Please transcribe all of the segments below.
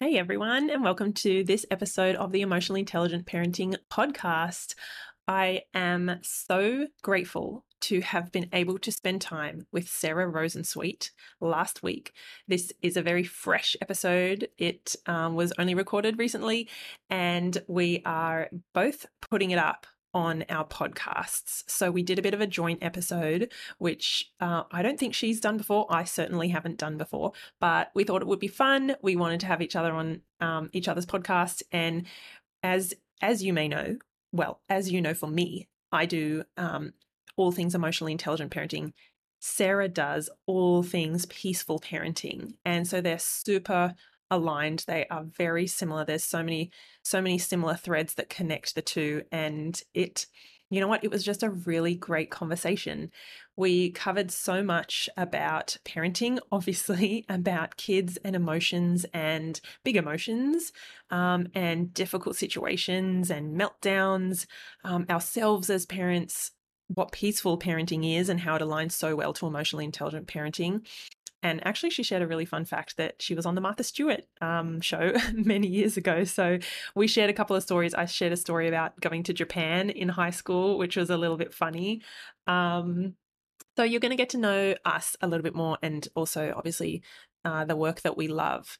Hey everyone, and welcome to this episode of the Emotionally Intelligent Parenting Podcast. I am so grateful to have been able to spend time with Sarah Rosensweet last week. This is a very fresh episode. It um, was only recorded recently, and we are both putting it up on our podcasts. So we did a bit of a joint episode, which uh, I don't think she's done before. I certainly haven't done before, but we thought it would be fun. We wanted to have each other on um, each other's podcasts, and as as you may know, well, as you know, for me, I do um, all things emotionally intelligent parenting. Sarah does all things peaceful parenting, and so they're super aligned. They are very similar. There's so many so many similar threads that connect the two and it you know what? It was just a really great conversation. We covered so much about parenting obviously about kids and emotions and big emotions um, and difficult situations and meltdowns um, ourselves as parents what peaceful parenting is and how it aligns so well to emotionally intelligent parenting and actually, she shared a really fun fact that she was on the Martha Stewart um, show many years ago. So we shared a couple of stories. I shared a story about going to Japan in high school, which was a little bit funny. Um, so you're going to get to know us a little bit more and also, obviously, uh, the work that we love.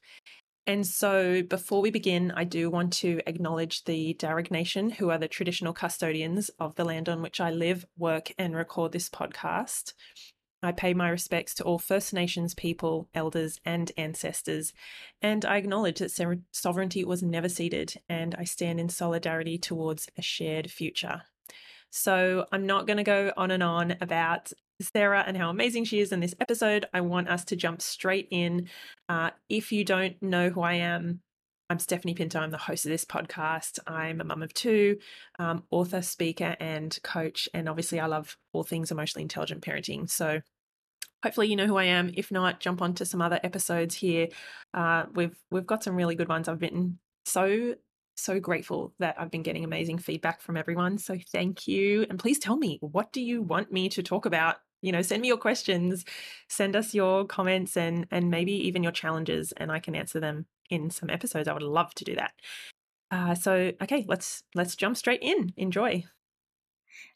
And so, before we begin, I do want to acknowledge the Darug Nation, who are the traditional custodians of the land on which I live, work, and record this podcast. I pay my respects to all First Nations people, elders, and ancestors, and I acknowledge that sovereignty was never ceded, and I stand in solidarity towards a shared future. So I'm not going to go on and on about Sarah and how amazing she is in this episode. I want us to jump straight in. Uh, if you don't know who I am, I'm Stephanie Pinto. I'm the host of this podcast. I'm a mum of two, um, author, speaker, and coach. And obviously, I love all things emotionally intelligent parenting. So, hopefully, you know who I am. If not, jump onto some other episodes here. Uh, we've we've got some really good ones. I've been so so grateful that I've been getting amazing feedback from everyone. So thank you, and please tell me what do you want me to talk about you know send me your questions send us your comments and and maybe even your challenges and i can answer them in some episodes i would love to do that. Uh, so okay let's let's jump straight in. Enjoy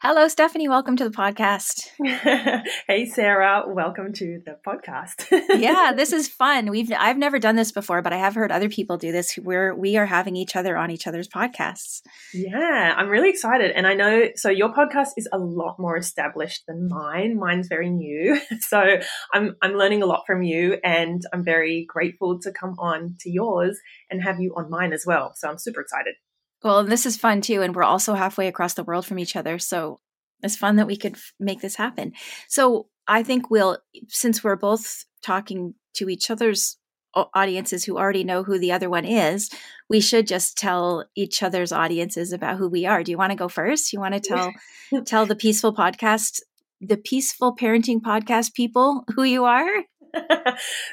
Hello, Stephanie. Welcome to the podcast. hey, Sarah. Welcome to the podcast. yeah, this is fun. We've I've never done this before, but I have heard other people do this. Where we are having each other on each other's podcasts. Yeah, I'm really excited, and I know. So your podcast is a lot more established than mine. Mine's very new, so I'm I'm learning a lot from you, and I'm very grateful to come on to yours and have you on mine as well. So I'm super excited. Well, and this is fun too. And we're also halfway across the world from each other. So it's fun that we could f- make this happen. So I think we'll, since we're both talking to each other's audiences who already know who the other one is, we should just tell each other's audiences about who we are. Do you want to go first? You want to tell tell the peaceful podcast, the peaceful parenting podcast people who you are?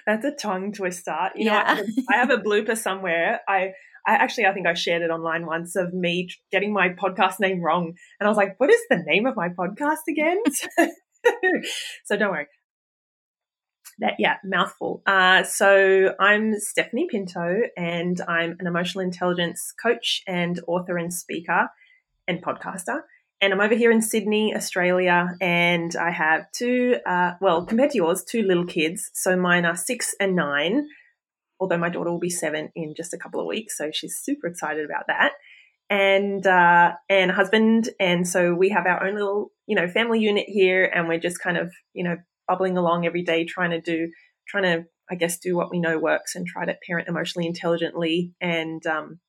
That's a tongue twister. You yeah. know, I have a blooper somewhere. I I actually, I think I shared it online once of me getting my podcast name wrong. And I was like, what is the name of my podcast again? so don't worry. That, yeah, mouthful. Uh, so I'm Stephanie Pinto and I'm an emotional intelligence coach and author and speaker and podcaster. And I'm over here in Sydney, Australia, and I have two, uh, well, compared to yours, two little kids. So mine are six and nine although my daughter will be seven in just a couple of weeks. So she's super excited about that. And, uh, and husband. And so we have our own little, you know, family unit here and we're just kind of, you know, bubbling along every day, trying to do, trying to, I guess, do what we know works and try to parent emotionally intelligently. And, um,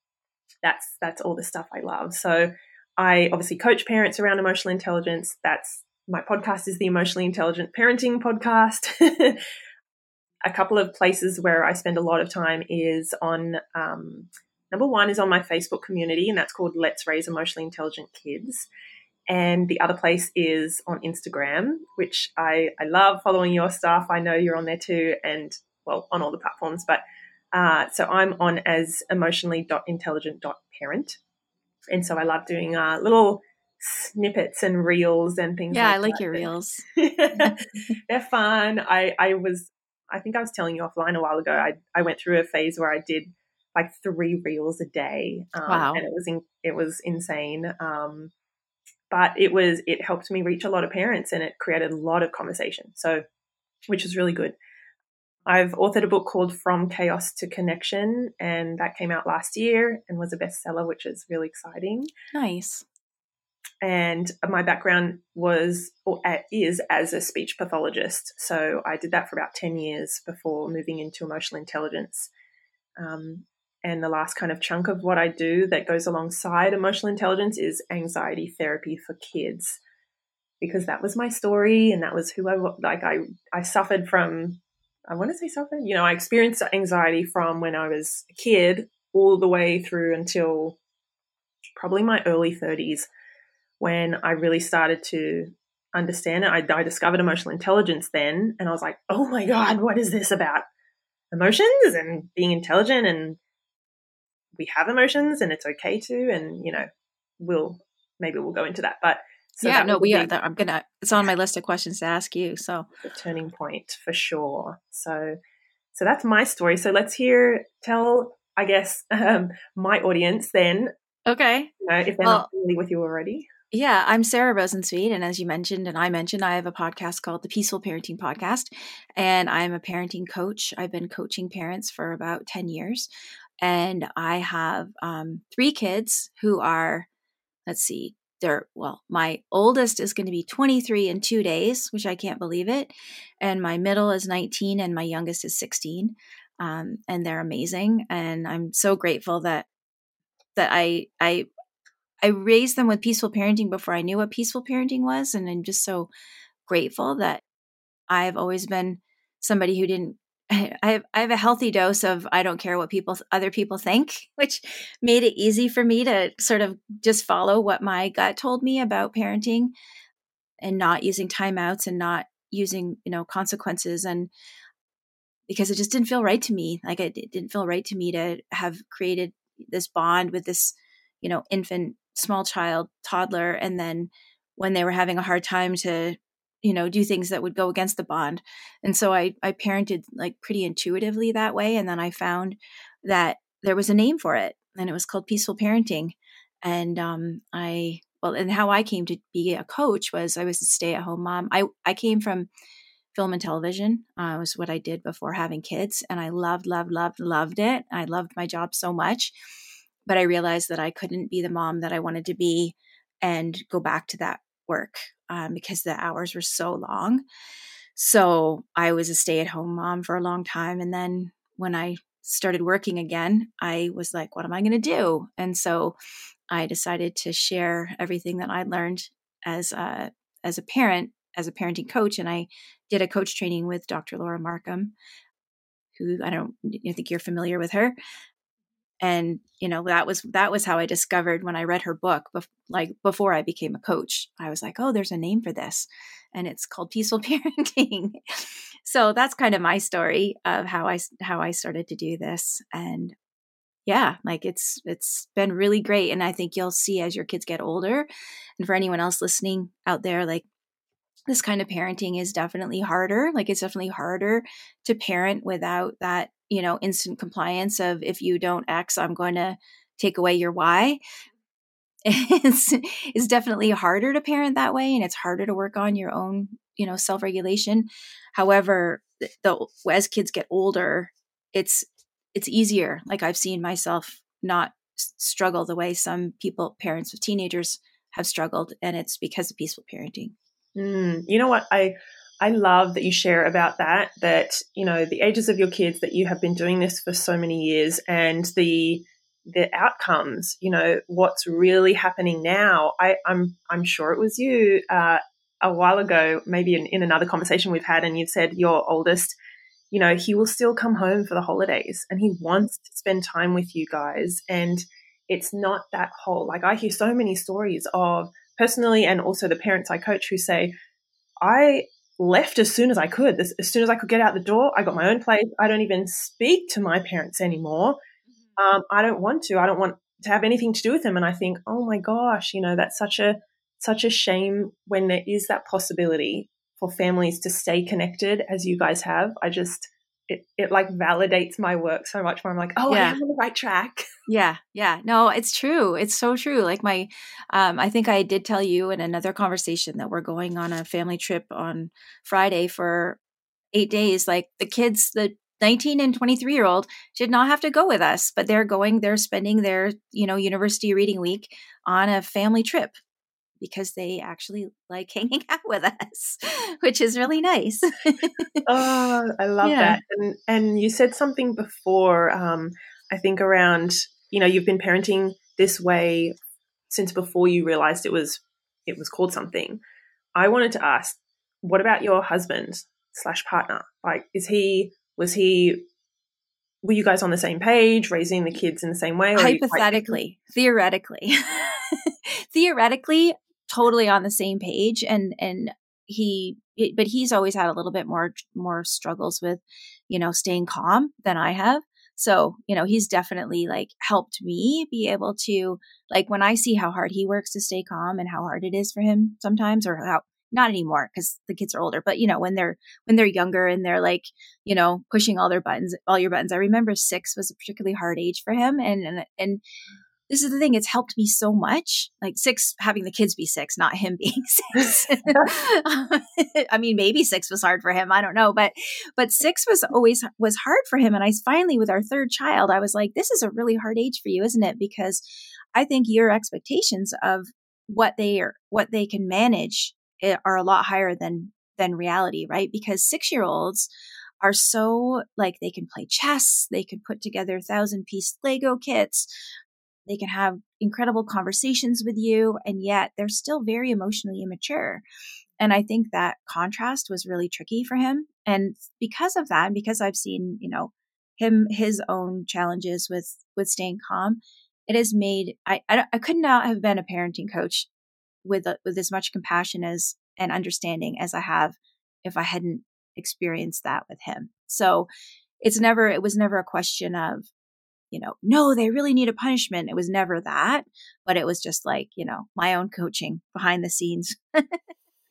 that's, that's all the stuff I love. So I obviously coach parents around emotional intelligence. That's my podcast is the emotionally intelligent parenting podcast. a couple of places where I spend a lot of time is on um, number one is on my Facebook community, and that's called Let's Raise Emotionally Intelligent Kids. And the other place is on Instagram, which I, I love following your stuff. I know you're on there too, and well, on all the platforms. But uh, so I'm on as emotionally.intelligent.parent. And so I love doing uh, little snippets and reels and things. Yeah, like I like that. your reels. They're fun. I, I was I think I was telling you offline a while ago, I, I went through a phase where I did like three reels a day. Um, wow. And it was, in, it was insane. Um, but it was, it helped me reach a lot of parents and it created a lot of conversation. So, which is really good. I've authored a book called From Chaos to Connection, and that came out last year and was a bestseller, which is really exciting. Nice. And my background was or is as a speech pathologist. So I did that for about 10 years before moving into emotional intelligence. Um, and the last kind of chunk of what I do that goes alongside emotional intelligence is anxiety therapy for kids. Because that was my story and that was who I like I I suffered from I want to say suffered, you know, I experienced anxiety from when I was a kid all the way through until probably my early 30s when I really started to understand it. I, I discovered emotional intelligence then and I was like, "Oh my god, what is this about?" Emotions and being intelligent and we have emotions and it's okay to and you know we'll maybe we'll go into that but so yeah no we are i'm gonna it's on my list of questions to ask you so. The turning point for sure. So so that's my story. So let's hear tell i guess um, my audience then. Okay. You know, if they're well, not familiar with you already yeah, I'm Sarah Rosensweet, and as you mentioned, and I mentioned, I have a podcast called the Peaceful Parenting Podcast, and I'm a parenting coach. I've been coaching parents for about 10 years and I have um, three kids who are, let's see, they're well, my oldest is going to be 23 in two days, which I can't believe it, and my middle is 19, and my youngest is 16, um, and they're amazing, and I'm so grateful that that I I I raised them with peaceful parenting before I knew what peaceful parenting was, and I'm just so grateful that I've always been somebody who didn't I have, I have a healthy dose of I don't care what people other people think, which made it easy for me to sort of just follow what my gut told me about parenting and not using timeouts and not using, you know, consequences and because it just didn't feel right to me. Like it, it didn't feel right to me to have created this bond with this, you know, infant, small child, toddler and then when they were having a hard time to you know do things that would go against the bond. And so i i parented like pretty intuitively that way and then i found that there was a name for it and it was called peaceful parenting. And um i well and how i came to be a coach was i was a stay-at-home mom. I i came from film and television uh, was what i did before having kids and i loved loved loved loved it. I loved my job so much but i realized that i couldn't be the mom that i wanted to be and go back to that work um, because the hours were so long. So I was a stay at home mom for a long time. And then when I started working again, I was like, what am I going to do? And so I decided to share everything that I learned as a, as a parent, as a parenting coach. And I did a coach training with Dr. Laura Markham, who I don't I think you're familiar with her and you know that was that was how i discovered when i read her book bef- like before i became a coach i was like oh there's a name for this and it's called peaceful parenting. So that's kind of my story of how i how i started to do this and yeah like it's it's been really great and i think you'll see as your kids get older and for anyone else listening out there like this kind of parenting is definitely harder like it's definitely harder to parent without that you know instant compliance of if you don't x i'm going to take away your y. It's, it's definitely harder to parent that way and it's harder to work on your own you know self-regulation. However the, as kids get older it's it's easier. Like i've seen myself not struggle the way some people parents with teenagers have struggled and it's because of peaceful parenting mm, you know what i I love that you share about that, that, you know, the ages of your kids, that you have been doing this for so many years and the, the outcomes, you know, what's really happening now. I, I'm, I'm sure it was you, uh, a while ago, maybe in, in another conversation we've had, and you've said your oldest, you know, he will still come home for the holidays and he wants to spend time with you guys. And it's not that whole, like I hear so many stories of personally and also the parents I coach who say, I left as soon as I could. As, as, soon as I could get out the door, I got my own place. I don't even speak to my parents anymore. Mm-hmm. Um, I don't want to. I don't want to have anything to do with them. And I think, oh my gosh, you know, that's such a such a shame when there is that possibility for families to stay connected as you guys have. I just it, it like validates my work so much more. I'm like, oh, yeah. I'm on the right track. Yeah, yeah. No, it's true. It's so true. Like my, um, I think I did tell you in another conversation that we're going on a family trip on Friday for eight days. Like the kids, the 19 and 23 year old did not have to go with us, but they're going, they're spending their, you know, university reading week on a family trip because they actually like hanging out with us, which is really nice. oh, I love yeah. that. And and you said something before, um, I think around, you know, you've been parenting this way since before you realized it was it was called something. I wanted to ask, what about your husband slash partner? Like, is he was he were you guys on the same page, raising the kids in the same way? Hypothetically, theoretically, theoretically, totally on the same page and and he but he's always had a little bit more more struggles with you know staying calm than i have so you know he's definitely like helped me be able to like when i see how hard he works to stay calm and how hard it is for him sometimes or how not anymore because the kids are older but you know when they're when they're younger and they're like you know pushing all their buttons all your buttons. I remember six was a particularly hard age for him and and and this is the thing it's helped me so much like six having the kids be six not him being six. I mean maybe six was hard for him i don't know but but six was always was hard for him and i finally with our third child i was like this is a really hard age for you isn't it? Because i think your expectations of what they are what they can manage eh, are a lot higher than than reality right? Because six year olds are so like they can play chess, they can put together thousand piece Lego kits, they can have incredible conversations with you, and yet they're still very emotionally immature. And I think that contrast was really tricky for him. And because of that, because I've seen, you know, him his own challenges with with staying calm, it has made I I, I could not have been a parenting coach with with as much compassion as and understanding as I have if I hadn't experienced that with him. So it's never it was never a question of you know, no, they really need a punishment. It was never that, but it was just like, you know, my own coaching behind the scenes.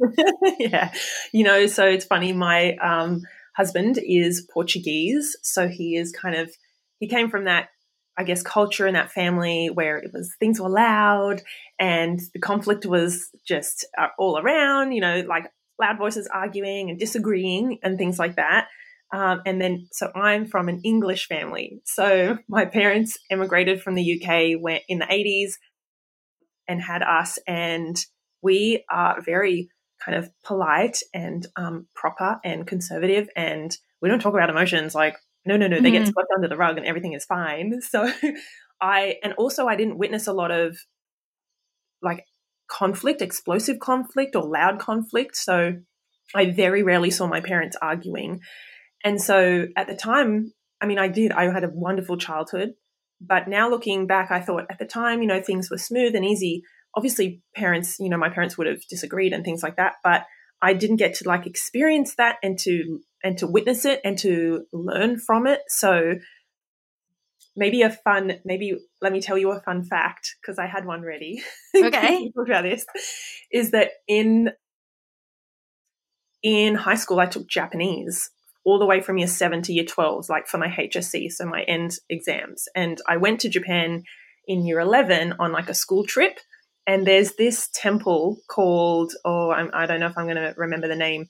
yeah. You know, so it's funny. My um, husband is Portuguese. So he is kind of, he came from that, I guess, culture and that family where it was things were loud and the conflict was just uh, all around, you know, like loud voices arguing and disagreeing and things like that. Um, and then, so I'm from an English family. So my parents immigrated from the UK went in the 80s and had us, and we are very kind of polite and um, proper and conservative, and we don't talk about emotions. Like, no, no, no, they mm-hmm. get swept under the rug and everything is fine. So I, and also I didn't witness a lot of like conflict, explosive conflict or loud conflict. So I very rarely saw my parents arguing. And so at the time, I mean, I did, I had a wonderful childhood. But now looking back, I thought at the time, you know, things were smooth and easy. Obviously, parents, you know, my parents would have disagreed and things like that. But I didn't get to like experience that and to and to witness it and to learn from it. So maybe a fun maybe let me tell you a fun fact because I had one ready. Okay. talk about this is that in in high school I took Japanese all the way from year seven to year 12, like for my HSC, so my end exams. And I went to Japan in year 11 on like a school trip. And there's this temple called, oh, I'm, I do not know if I'm going to remember the name,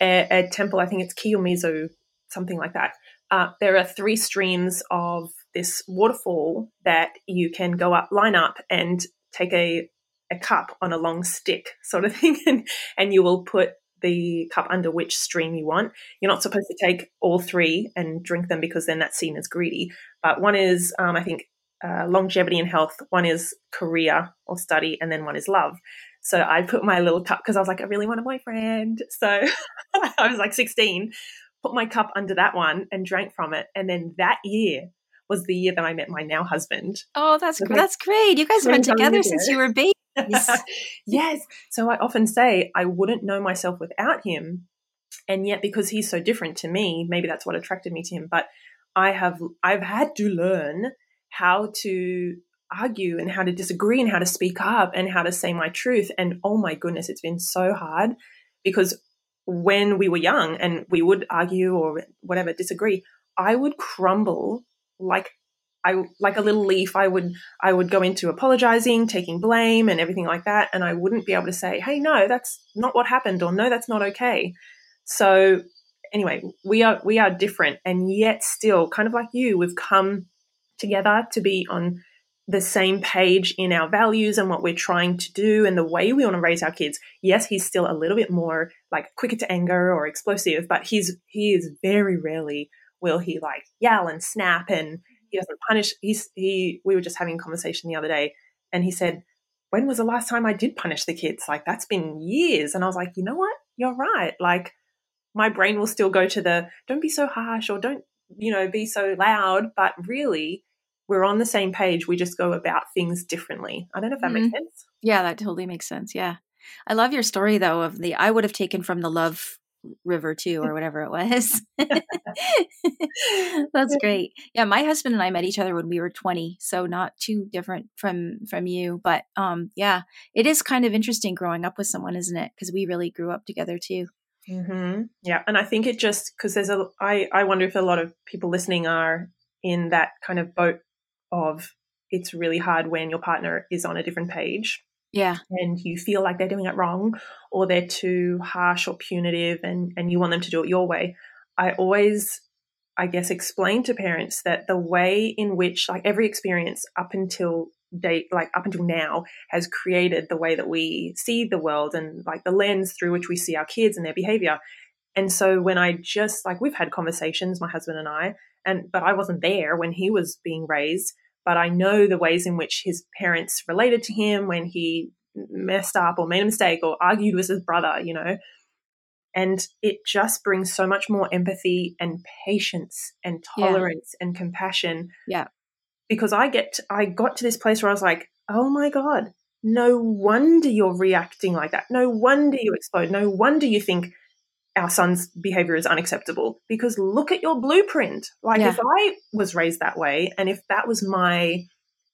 a, a, temple, I think it's Kiyomizu, something like that. Uh, there are three streams of this waterfall that you can go up, line up, and take a a cup on a long stick, sort of thing, and, and you will put the cup under which stream you want. You're not supposed to take all three and drink them because then that's seen as greedy. But one is, um, I think, uh, longevity and health. One is career or study, and then one is love. So I put my little cup because I was like, I really want a boyfriend. So I was like 16, put my cup under that one and drank from it. And then that year was the year that I met my now husband. Oh, that's so that's great. You guys have been together since you were babies. Yes. yes. So I often say I wouldn't know myself without him. And yet because he's so different to me, maybe that's what attracted me to him, but I have I've had to learn how to argue and how to disagree and how to speak up and how to say my truth and oh my goodness, it's been so hard because when we were young and we would argue or whatever, disagree, I would crumble like I like a little leaf. I would I would go into apologizing, taking blame, and everything like that, and I wouldn't be able to say, "Hey, no, that's not what happened," or "No, that's not okay." So anyway, we are we are different, and yet still, kind of like you, we've come together to be on the same page in our values and what we're trying to do and the way we want to raise our kids. Yes, he's still a little bit more like quicker to anger or explosive, but he's he is very rarely will he like yell and snap and he doesn't punish he's he we were just having a conversation the other day and he said when was the last time I did punish the kids? Like that's been years. And I was like, you know what? You're right. Like my brain will still go to the don't be so harsh or don't, you know, be so loud. But really, we're on the same page. We just go about things differently. I don't know if that mm-hmm. makes sense. Yeah, that totally makes sense. Yeah. I love your story though of the I would have taken from the love river too or whatever it was. That's great. Yeah, my husband and I met each other when we were 20, so not too different from from you, but um yeah, it is kind of interesting growing up with someone, isn't it? Because we really grew up together too. Mm-hmm. Yeah, and I think it just because there's a I I wonder if a lot of people listening are in that kind of boat of it's really hard when your partner is on a different page. Yeah. And you feel like they're doing it wrong or they're too harsh or punitive and, and you want them to do it your way. I always, I guess, explain to parents that the way in which, like, every experience up until date, like, up until now, has created the way that we see the world and, like, the lens through which we see our kids and their behavior. And so when I just, like, we've had conversations, my husband and I, and but I wasn't there when he was being raised. But I know the ways in which his parents related to him when he messed up or made a mistake or argued with his brother, you know. And it just brings so much more empathy and patience and tolerance yeah. and compassion. Yeah. Because I get I got to this place where I was like, oh my God, no wonder you're reacting like that. No wonder you explode. No wonder you think our son's behavior is unacceptable because look at your blueprint. Like yeah. if I was raised that way and if that was my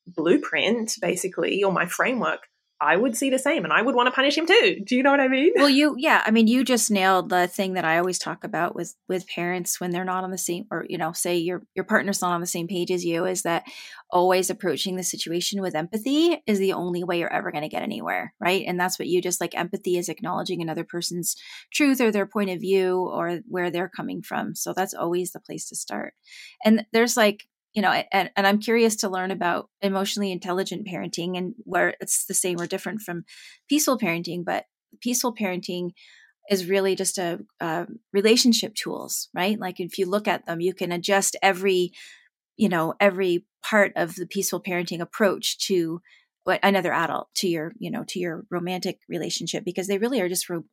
blueprint basically or my framework, I would see the same and I would want to punish him too. Do you know what I mean? Well, you yeah, I mean you just nailed the thing that I always talk about with with parents when they're not on the same or you know, say your your partner's not on the same page as you is that always approaching the situation with empathy is the only way you're ever going to get anywhere, right? And that's what you just like empathy is acknowledging another person's truth or their point of view or where they're coming from. So that's always the place to start. And there's like you know and, and i'm curious to learn about emotionally intelligent parenting and where it's the same or different from peaceful parenting but peaceful parenting is really just a, relationship tools right? Like if you look at them you can adjust every you know every part of the peaceful parenting approach to what another adult to your you know to your romantic relationship because they really are just ro-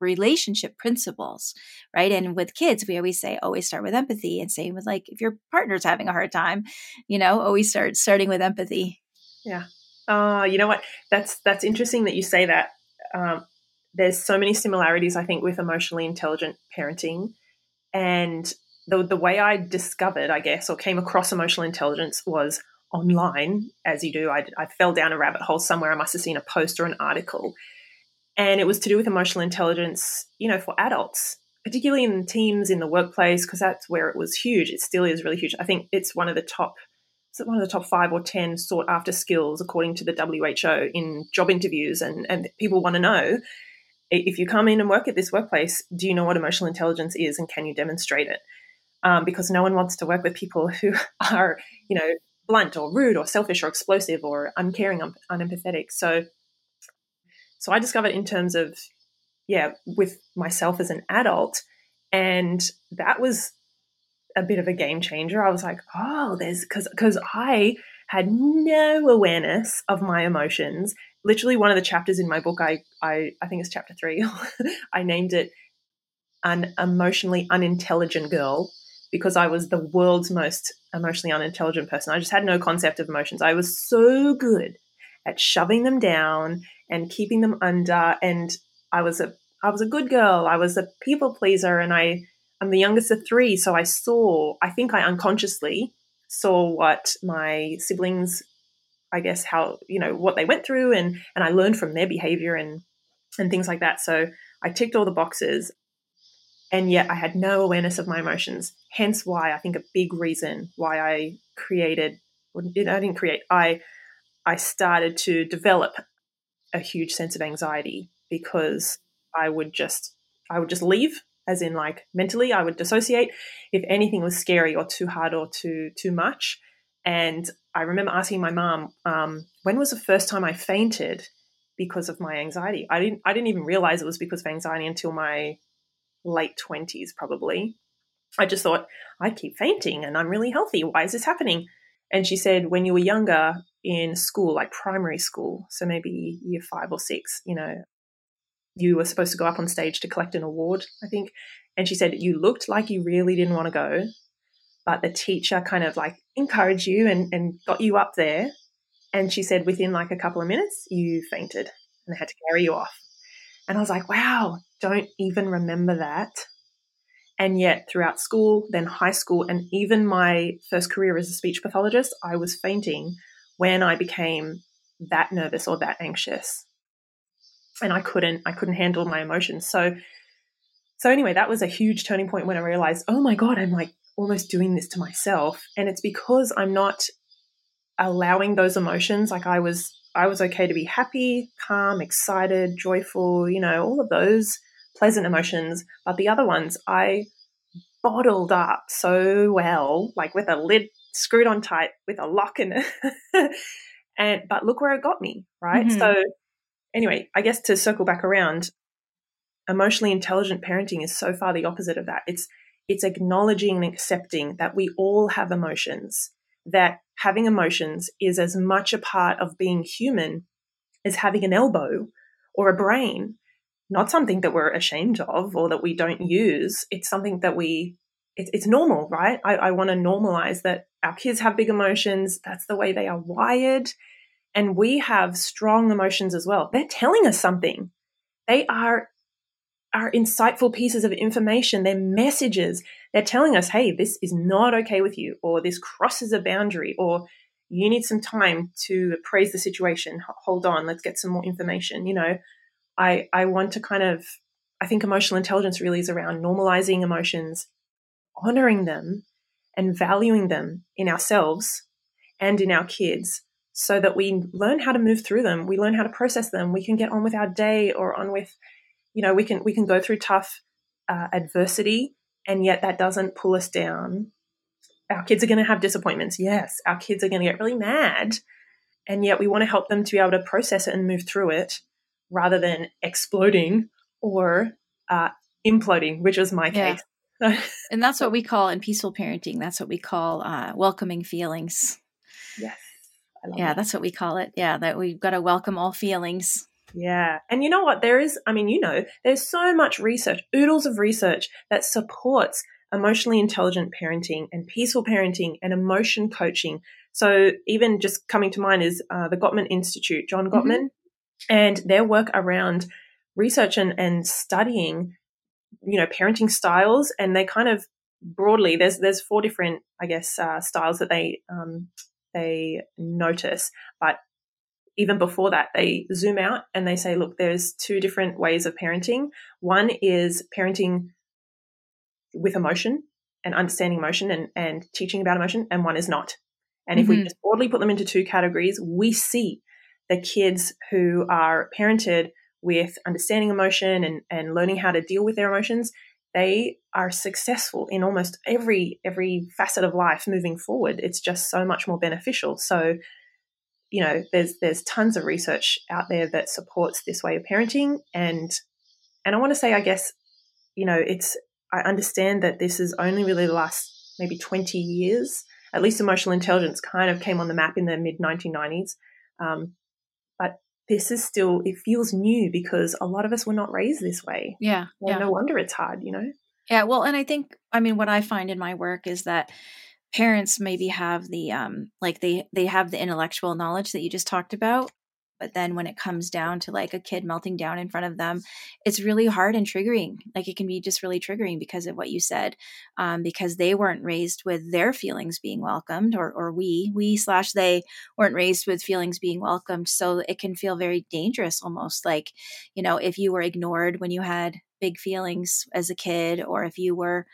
relationship principles, right? And with kids, we always say always start with empathy, and same with like if your partner's having a hard time, you know, always start starting with empathy. Yeah. Uh, you know what? That's that's interesting that you say that. Um, there's so many similarities, I think, with emotionally intelligent parenting, and the the way I discovered, I guess, or came across emotional intelligence was online, as you do. I, I fell down a rabbit hole somewhere. I must have seen a post or an article, and it was to do with emotional intelligence, you know, for adults, particularly in teams in the workplace, because that's where it was huge. It still is really huge. I think it's one of the top, it's one of the top five or ten sought after skills according to the WHO in job interviews, and and people want to know if you come in and work at this workplace, do you know what emotional intelligence is, and can you demonstrate it? Um, because no one wants to work with people who are, you know, blunt or rude or selfish or explosive or uncaring, un- unempathetic. So so I discovered in terms of, yeah, with myself as an adult. And that was a bit of a game changer. I was like, oh, there's because because I had no awareness of my emotions. Literally, one of the chapters in my book, I I, I think it's chapter three. I named it an emotionally unintelligent girl because I was the world's most emotionally unintelligent person. I just had no concept of emotions. I was so good at shoving them down and keeping them under. And I was a I was a good girl. I was a people pleaser, and I I'm the youngest of three, so I saw. I think I unconsciously saw what my siblings, I guess, how you know what they went through, and and I learned from their behavior and and things like that. So I ticked all the boxes, and yet I had no awareness of my emotions. Hence, why I think a big reason why I created, I didn't create, I I started to develop a huge sense of anxiety because I would just I would just leave as in like mentally I would dissociate if anything was scary or too hard or too too much. And I remember asking my mom um, when was the first time I fainted because of my anxiety? I didn't I didn't even realize it was because of anxiety until my late 20s probably. I just thought I keep fainting and I'm really healthy. Why is this happening? And she said when you were younger in school, like primary school, so maybe year five or six, you know, you were supposed to go up on stage to collect an award, I think. And she said you looked like you really didn't want to go, but the teacher kind of like encouraged you and, and got you up there. And she said within like a couple of minutes, you fainted and they had to carry you off. And I was like, wow, don't even remember that. And yet, throughout school, then high school, and even my first career as a speech pathologist, I was fainting when I became that nervous or that anxious. And I couldn't, I couldn't handle my emotions. So, so anyway, that was a huge turning point when I realized, oh my God, I'm like almost doing this to myself. And it's because I'm not allowing those emotions. Like I was, I was okay to be happy, calm, excited, joyful, you know, all of those pleasant emotions. But the other ones, I bottled up so well, like with a lid screwed on tight with a lock in it. and but look where it got me, right? Mm-hmm. So anyway, I guess to circle back around, emotionally intelligent parenting is so far the opposite of that. It's it's acknowledging and accepting that we all have emotions, that having emotions is as much a part of being human as having an elbow or a brain, not something that we're ashamed of or that we don't use. It's something that we it's, it's normal, right? I, I want to normalize that our kids have big emotions. That's the way they are wired. And we have strong emotions as well. They're telling us something. They are are insightful pieces of information. They're messages. They're telling us, hey, this is not okay with you, or this crosses a boundary, or you need some time to appraise the situation. Hold on, let's get some more information. You know, I I want to kind of I think emotional intelligence really is around normalizing emotions honoring them and valuing them in ourselves and in our kids so that we learn how to move through them. We learn how to process them. We can get on with our day or on with you know we can we can go through tough uh, adversity and yet that doesn't pull us down. Our kids are going to have disappointments yes. Our kids are going to get really mad and yet we want to help them to be able to process it and move through it rather than exploding or uh, imploding which was my case and that's what we call in peaceful parenting. That's what we call uh, welcoming feelings. Yes. yeah, that. that's what we call it. Yeah, that we've got to welcome all feelings. Yeah. And you know what? There is, I mean, you know, there's so much research, oodles of research that supports emotionally intelligent parenting and peaceful parenting and emotion coaching. So even just coming to mind is uh, the Gottman Institute, John Gottman, mm-hmm. and their work around research and, and studying you know parenting styles and they kind of broadly there's there's four different i guess uh, styles that they um, they notice but even before that they zoom out and they say look there's two different ways of parenting one is parenting with emotion and understanding emotion and, and teaching about emotion and one is not and mm-hmm. if we mm-hmm. just broadly put them into two categories we see the kids who are parented with understanding emotion and, and learning how to deal with their emotions, they are successful in almost every every facet of life moving forward. It's just so much more beneficial. So, you know, there's there's tons of research out there that supports this way of parenting and and I want to say I guess, you know, it's I understand that this is only really the last maybe 20 years. At least emotional intelligence kind of came on the map in the mid 1990s. Um, this is still it feels new because a lot of us were not raised this way. Yeah. Well, yeah. No wonder it's hard, you know. Yeah, well, and I think I mean what I find in my work is that parents maybe have the um like they they have the intellectual knowledge that you just talked about but then when it comes down to like a kid melting down in front of them it's really hard and triggering. Like it can be just really triggering because of what you said um, because they weren't raised with their feelings being welcomed or, or we we slash they weren't raised with feelings being welcomed so it can feel very dangerous almost like you know if you were ignored when you had big feelings as a kid or if you were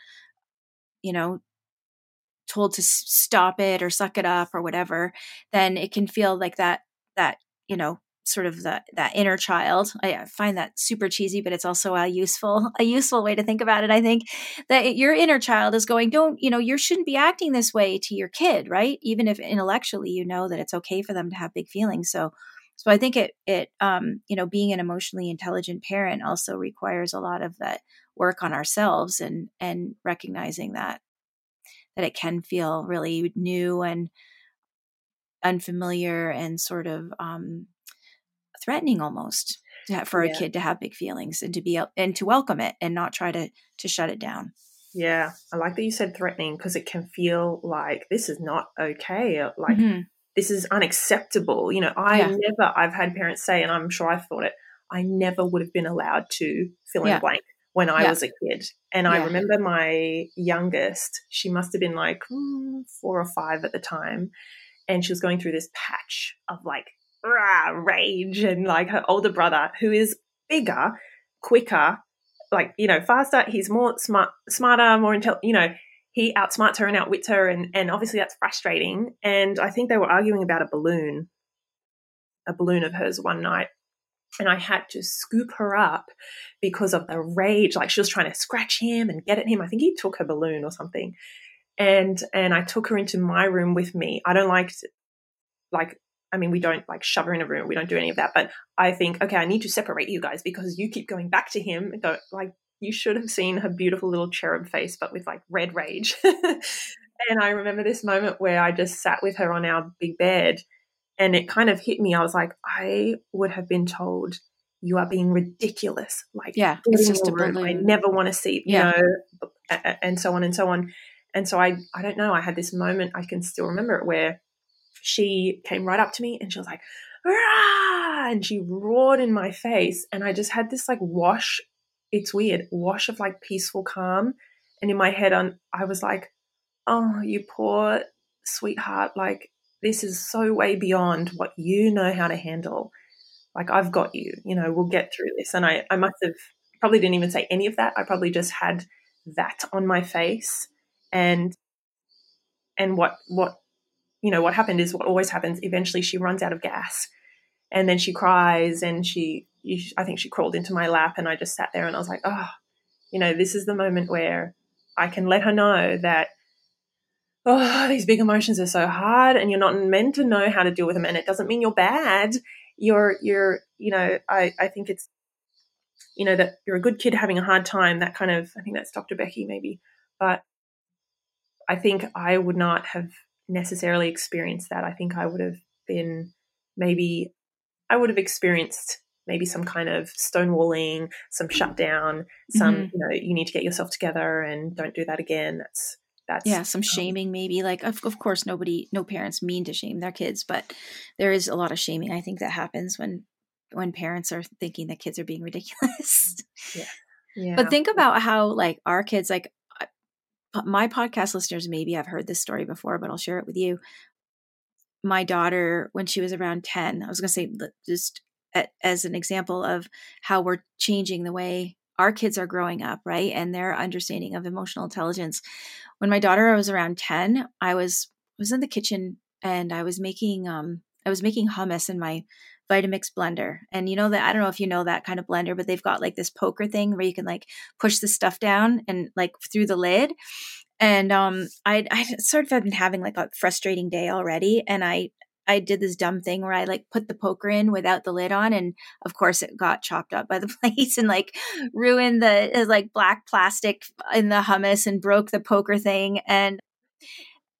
you know told to stop it or suck it up or whatever then it can feel like that that you know sort of the that inner child. I find that super cheesy but it's also a useful a useful way to think about it i think that your inner child is going don't you know you shouldn't be acting this way to your kid right? Even if intellectually you know that it's okay for them to have big feelings. So so i think it it um you know being an emotionally intelligent parent also requires a lot of that work on ourselves and and recognizing that that it can feel really new and unfamiliar and sort of um, threatening almost have, for yeah. a kid to have big feelings and to be and to welcome it and not try to to shut it down. Yeah, I like that you said threatening because it can feel like this is not okay. Uh, like mm-hmm. this is unacceptable. You know, I yeah. never. I've had parents say, and I'm sure I've thought it. I never would have been allowed to fill in yeah. blank when I yeah. was a kid. And yeah. I remember my youngest, she must have been like mm, four or five at the time. And she was going through this patch of like rah, rage. And like her older brother, who is bigger, quicker, like, you know, faster, he's more smart, smarter, more intelligent, you know, he outsmarts her and outwits her. And, and obviously that's frustrating. And I think they were arguing about a balloon, a balloon of hers one night and I had to scoop her up because of the rage. Like she was trying to scratch him and get at him. I think he took her balloon or something. And and I took her into my room with me. I don't like to, like I mean we don't like shove her in a room. We don't do any of that. But I think okay, I need to separate you guys because you keep going back to him. Go like you should have seen her beautiful little cherub face, but with like red rage. and I remember this moment where I just sat with her on our big bed and it kind of hit me. I was like, I would have been told you are being ridiculous. Like, yeah, it's just a balloon. I never want to see, you yeah. know, and so on and so on. And so I, I don't know. I had this moment. I can still remember it where she came right up to me and she was like, Rah! and she roared in my face, and I just had this like wash. It's weird, wash of like peaceful calm, and in my head, on I was like, oh, you poor sweetheart, like this is so way beyond what you know how to handle. Like, I've got you, you know, we'll get through this. And I, I must have probably didn't even say any of that. I probably just had that on my face. And, and what, what, you know, what happened is what always happens. Eventually she runs out of gas and then she cries and she, I think she crawled into my lap and I just sat there and I was like, oh, you know, this is the moment where I can let her know that oh, these big emotions are so hard and you're not meant to know how to deal with them. And it doesn't mean you're bad. You're, you're, you know, I, I think it's, you know, that you're a good kid having a hard time. That kind of, I think that's Dr. Becky maybe. But I think I would not have necessarily experienced that. I think I would have been maybe, I would have experienced maybe some kind of stonewalling, some shutdown, some, mm-hmm. you know, you need to get yourself together and don't do that again. That's, that's yeah some um, shaming maybe like of, of course nobody no parents mean to shame their kids but there is a lot of shaming i think that happens when when parents are thinking that kids are being ridiculous yeah yeah but think about how like our kids like my podcast listeners maybe have heard this story before but i'll share it with you my daughter when she was around 10 i was going to say just as an example of how we're changing the way our kids are growing up, right? And their understanding of emotional intelligence. When my daughter was around 10, I was was in the kitchen and I was making um I was making hummus in my Vitamix blender. And you know that I don't know if you know that kind of blender, but they've got like this poker thing where you can like push the stuff down and like through the lid. And um I I sort of have been having like a frustrating day already and I I did this dumb thing where I like put the poker in without the lid on, and of course it got chopped up by the plates and like ruined the like black plastic in the hummus and broke the poker thing. And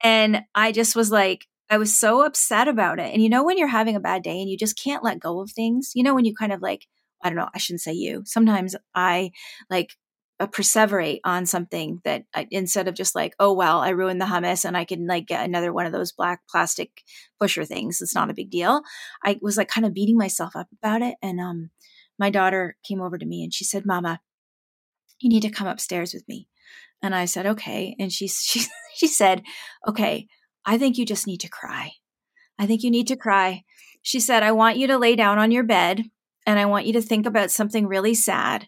and I just was like, I was so upset about it. And you know when you're having a bad day and you just can't let go of things, you know when you kind of like, I don't know, I shouldn't say you. Sometimes I like uh, perseverate on something that I, instead of just like, oh well, I ruined the hummus and I can like get another one of those black plastic pusher things. It's not a big deal. I was like kind of beating myself up about it, and um, my daughter came over to me and she said, "Mama, you need to come upstairs with me." And I said, "Okay." And she she she said, "Okay, I think you just need to cry. I think you need to cry." She said, "I want you to lay down on your bed and I want you to think about something really sad."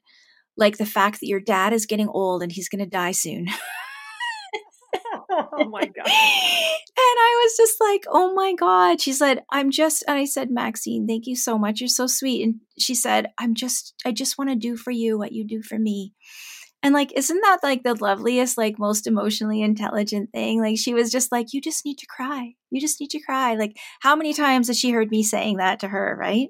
like the fact that your dad is getting old and he's going to die soon. oh my god. And I was just like, "Oh my god." She said, "I'm just and I said, "Maxine, thank you so much. You're so sweet." And she said, "I'm just I just want to do for you what you do for me." And like isn't that like the loveliest like most emotionally intelligent thing? Like she was just like, "You just need to cry. You just need to cry." Like how many times has she heard me saying that to her, right?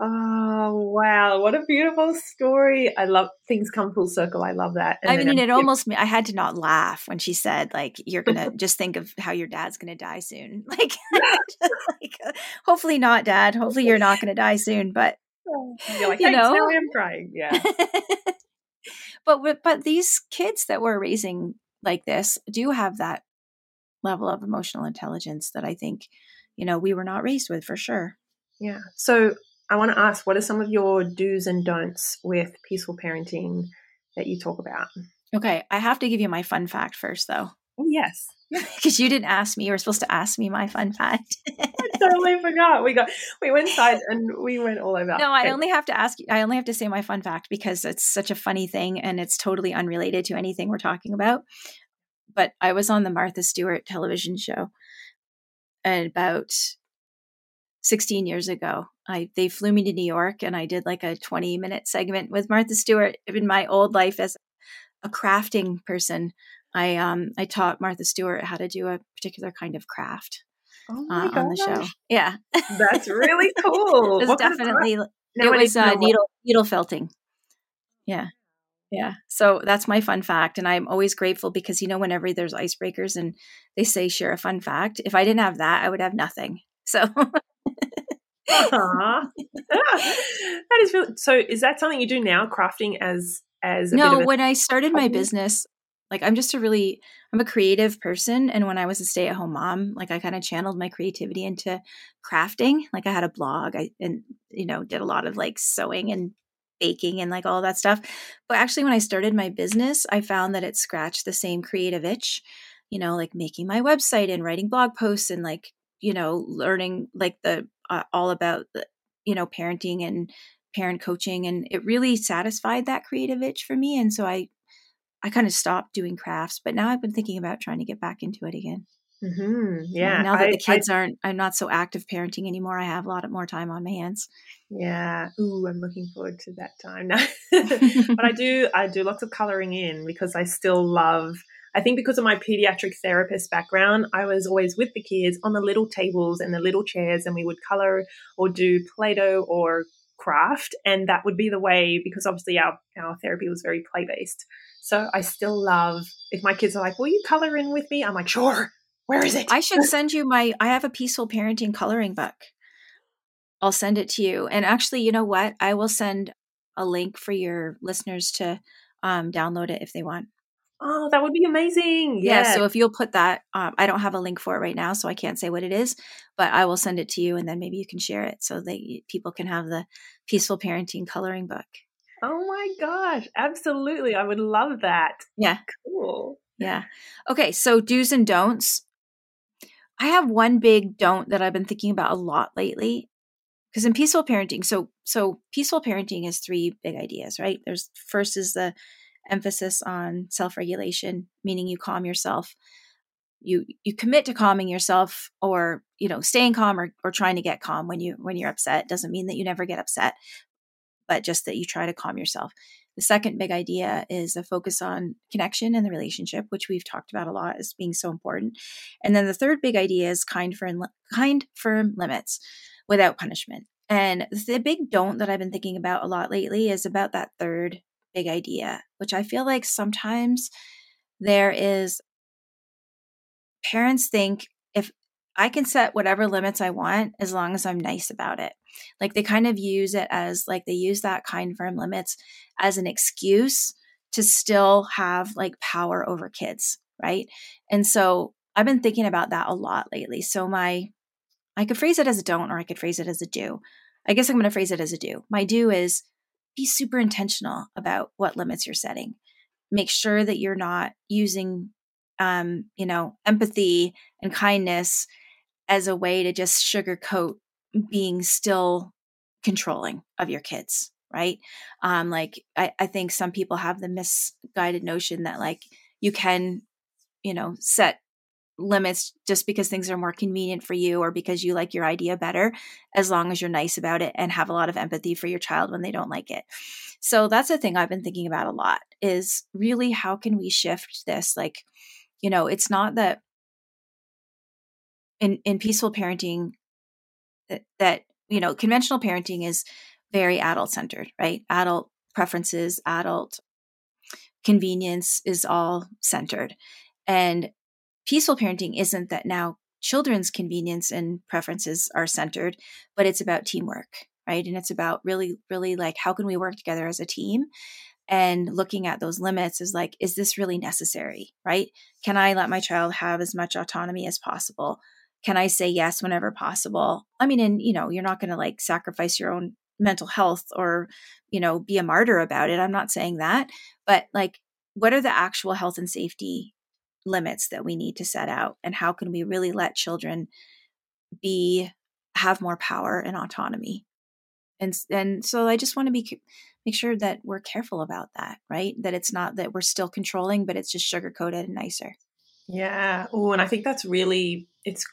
Oh wow, what a beautiful story. I love things come full circle. I love that. And I mean, it almost I had to not laugh when she said like you're going to just think of how your dad's going to die soon. Like, like uh, hopefully not dad. Hopefully you're not going to die soon, but like, you know, I am crying. Yeah. But but these kids that we're raising like this do have that level of emotional intelligence that I think, you know, we were not raised with for sure. Yeah. So I want to ask what are some of your do's and don'ts with peaceful parenting that you talk about? Okay, I have to give you my fun fact first, though. Oh, yes. Because you didn't ask me. You were supposed to ask me my fun fact. I totally forgot. We got we went inside and we went all over. No, I only have to ask you. I only have to say my fun fact because it's such a funny thing and it's totally unrelated to anything we're talking about. But I was on the Martha Stewart television show about 16 years ago. I they flew me to New York and I did like a 20 minute segment with Martha Stewart in my old life as a crafting person. I um I taught Martha Stewart how to do a particular kind of craft oh uh, on the show. Yeah, that's really cool. it was definitely it was uh, needle needle felting. Yeah, yeah. So that's my fun fact, and I'm always grateful because you know whenever there's icebreakers and they say share a fun fact, if I didn't have that, I would have nothing. So that is really so. Is that something you do now, crafting as as no? A- when I started my business, like I'm just a really I'm a creative person, and when I was a stay at home mom, like I kind of channeled my creativity into crafting. Like I had a blog, I and you know did a lot of like sewing and baking and like all that stuff. But actually, when I started my business, I found that it scratched the same creative itch. You know, like making my website and writing blog posts and like you know learning like the uh, all about the, you know parenting and parent coaching and it really satisfied that creative itch for me and so i i kind of stopped doing crafts but now i've been thinking about trying to get back into it again mm-hmm. yeah now that I, the kids I, aren't i'm not so active parenting anymore i have a lot more time on my hands yeah ooh i'm looking forward to that time now but i do i do lots of coloring in because i still love I think because of my pediatric therapist background, I was always with the kids on the little tables and the little chairs, and we would color or do Play Doh or craft. And that would be the way, because obviously our, our therapy was very play based. So I still love, if my kids are like, Will you color in with me? I'm like, Sure. Where is it? I should send you my, I have a peaceful parenting coloring book. I'll send it to you. And actually, you know what? I will send a link for your listeners to um, download it if they want. Oh, that would be amazing. Yeah. yeah so if you'll put that, um, I don't have a link for it right now, so I can't say what it is, but I will send it to you and then maybe you can share it so that people can have the peaceful parenting coloring book. Oh my gosh. Absolutely. I would love that. Yeah. Cool. Yeah. Okay. So do's and don'ts. I have one big don't that I've been thinking about a lot lately. Because in peaceful parenting, so so peaceful parenting is three big ideas, right? There's first is the emphasis on self-regulation, meaning you calm yourself. You you commit to calming yourself or, you know, staying calm or, or trying to get calm when you when you're upset. Doesn't mean that you never get upset, but just that you try to calm yourself. The second big idea is a focus on connection and the relationship, which we've talked about a lot as being so important. And then the third big idea is kind, firm, kind, firm limits without punishment. And the big don't that I've been thinking about a lot lately is about that third big idea, which I feel like sometimes there is parents think if I can set whatever limits I want as long as I'm nice about it. Like they kind of use it as like they use that kind firm limits as an excuse to still have like power over kids, right? And so I've been thinking about that a lot lately. So my I could phrase it as a don't or I could phrase it as a do. I guess I'm going to phrase it as a do. My do is be super intentional about what limits you're setting. Make sure that you're not using um, you know, empathy and kindness as a way to just sugarcoat being still controlling of your kids right? Um like I, I think some people have the misguided notion that like you can you know set limits just because things are more convenient for you or because you like your idea better as long as you're nice about it and have a lot of empathy for your child when they don't like it. So that's a thing i've been thinking about a lot is really how can we shift this? Like you know it's not that in in peaceful parenting that, you know conventional parenting is very adult centered right? Adult preferences adult convenience is all centered. And peaceful parenting isn't that now children's convenience and preferences are centered but it's about teamwork right? And it's about really really like how can we work together as a team? And looking at those limits is like is this really necessary right? Can i let my child have as much autonomy as possible can i say yes whenever possible? I mean and you know you're not going to like sacrifice your own mental health or you know be a martyr about it i'm not saying that but like what are the actual health and safety limits that we need to set out and how can we really let children be have more power and autonomy? And and so i just want to be make sure that we're careful about that right? That it's not that we're still controlling but it's just sugar coated and nicer. Yeah oh and i think that's really it's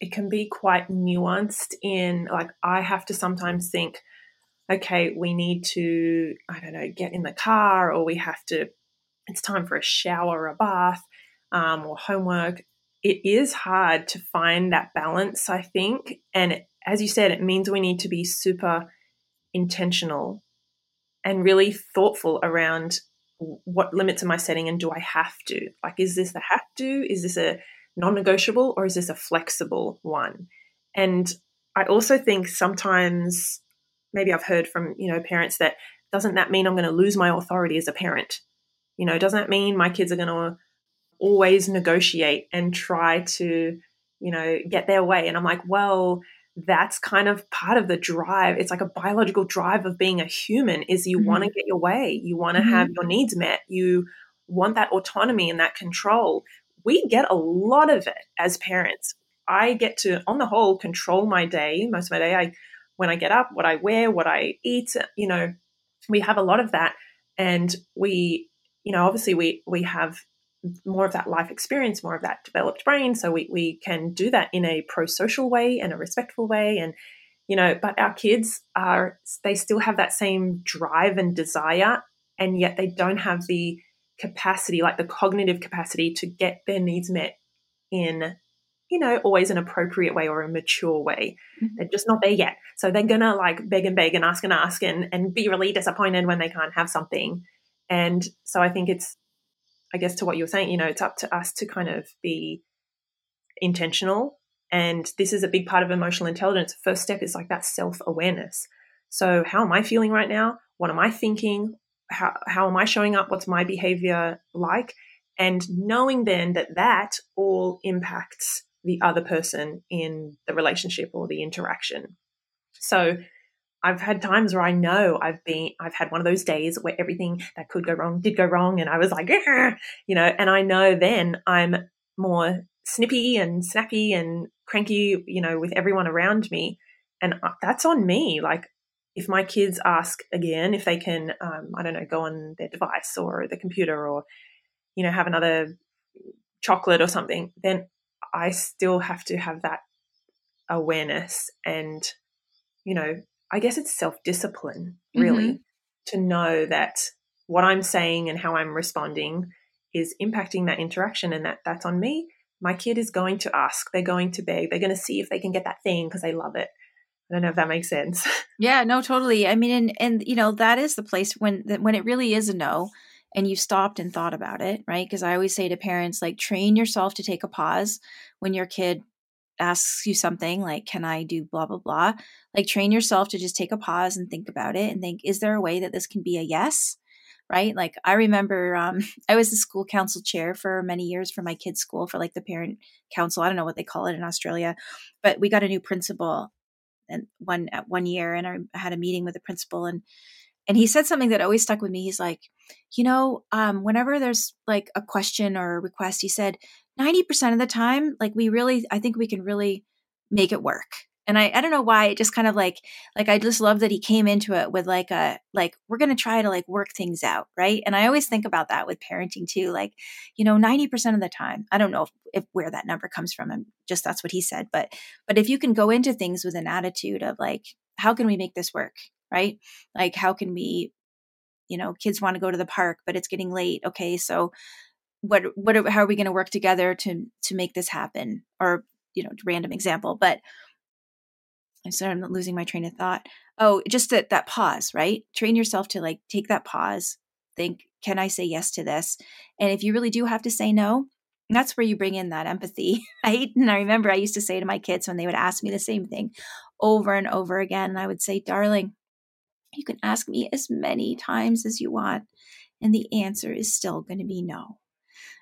it can be quite nuanced in like i have to sometimes think okay we need to i don't know get in the car or we have to it's time for a shower or a bath um, or homework it is hard to find that balance i think and it, as you said it means we need to be super intentional and really thoughtful around what limits am I setting and do I have to? Like, is this a have to? Is this a non negotiable or is this a flexible one? And I also think sometimes maybe I've heard from, you know, parents that doesn't that mean I'm going to lose my authority as a parent? You know, doesn't that mean my kids are going to always negotiate and try to, you know, get their way? And I'm like, well, that's kind of part of the drive it's like a biological drive of being a human is you mm-hmm. want to get your way you want to mm-hmm. have your needs met you want that autonomy and that control we get a lot of it as parents i get to on the whole control my day most of my day i when i get up what i wear what i eat you know we have a lot of that and we you know obviously we we have more of that life experience, more of that developed brain. So we, we can do that in a pro social way and a respectful way. And, you know, but our kids are, they still have that same drive and desire, and yet they don't have the capacity, like the cognitive capacity to get their needs met in, you know, always an appropriate way or a mature way. Mm-hmm. They're just not there yet. So they're going to like beg and beg and ask and ask and, and be really disappointed when they can't have something. And so I think it's I guess to what you're saying, you know, it's up to us to kind of be intentional. And this is a big part of emotional intelligence. First step is like that self awareness. So, how am I feeling right now? What am I thinking? How, how am I showing up? What's my behavior like? And knowing then that that all impacts the other person in the relationship or the interaction. So, I've had times where I know I've been, I've had one of those days where everything that could go wrong did go wrong. And I was like, you know, and I know then I'm more snippy and snappy and cranky, you know, with everyone around me. And uh, that's on me. Like, if my kids ask again if they can, um, I don't know, go on their device or the computer or, you know, have another chocolate or something, then I still have to have that awareness and, you know, I guess it's self discipline, really, mm-hmm. to know that what I'm saying and how I'm responding is impacting that interaction and that that's on me. My kid is going to ask, they're going to beg, they're going to see if they can get that thing because they love it. I don't know if that makes sense. Yeah, no, totally. I mean, and and you know that is the place when when it really is a no, and you stopped and thought about it, right? Because I always say to parents, like, train yourself to take a pause when your kid asks you something like, Can I do blah, blah, blah? Like, train yourself to just take a pause and think about it and think, Is there a way that this can be a yes? right? Like I remember um, I was the school council chair for many years for my kids' school for like the parent council. I don't know what they call it in Australia, but we got a new principal and one at one year, and I had a meeting with the principal and and he said something that always stuck with me. He's like, you know, um, whenever there's like a question or a request, he said, 90% of the time, like we really, I think we can really make it work and I, I don't know why it just kind of like like i just love that he came into it with like a like we're to try to like work things out right? And i always think about that with parenting too like you know 90% of the time i don't know if, if where that number comes from and just that's what he said but but if you can go into things with an attitude of like how can we make this work? right? Like how can we you know kids want to go to the park but it's getting late okay so what what are, how are we going to work together to to make this happen? Or you know random example but I started losing my train of thought. Oh, just that that pause, right? Train yourself to like take that pause, think, can I say yes to this? And if you really do have to say no, that's where you bring in that empathy. Right? And I remember I used to say to my kids when they would ask me the same thing over and over again, and I would say, darling, you can ask me as many times as you want, and the answer is still going to be no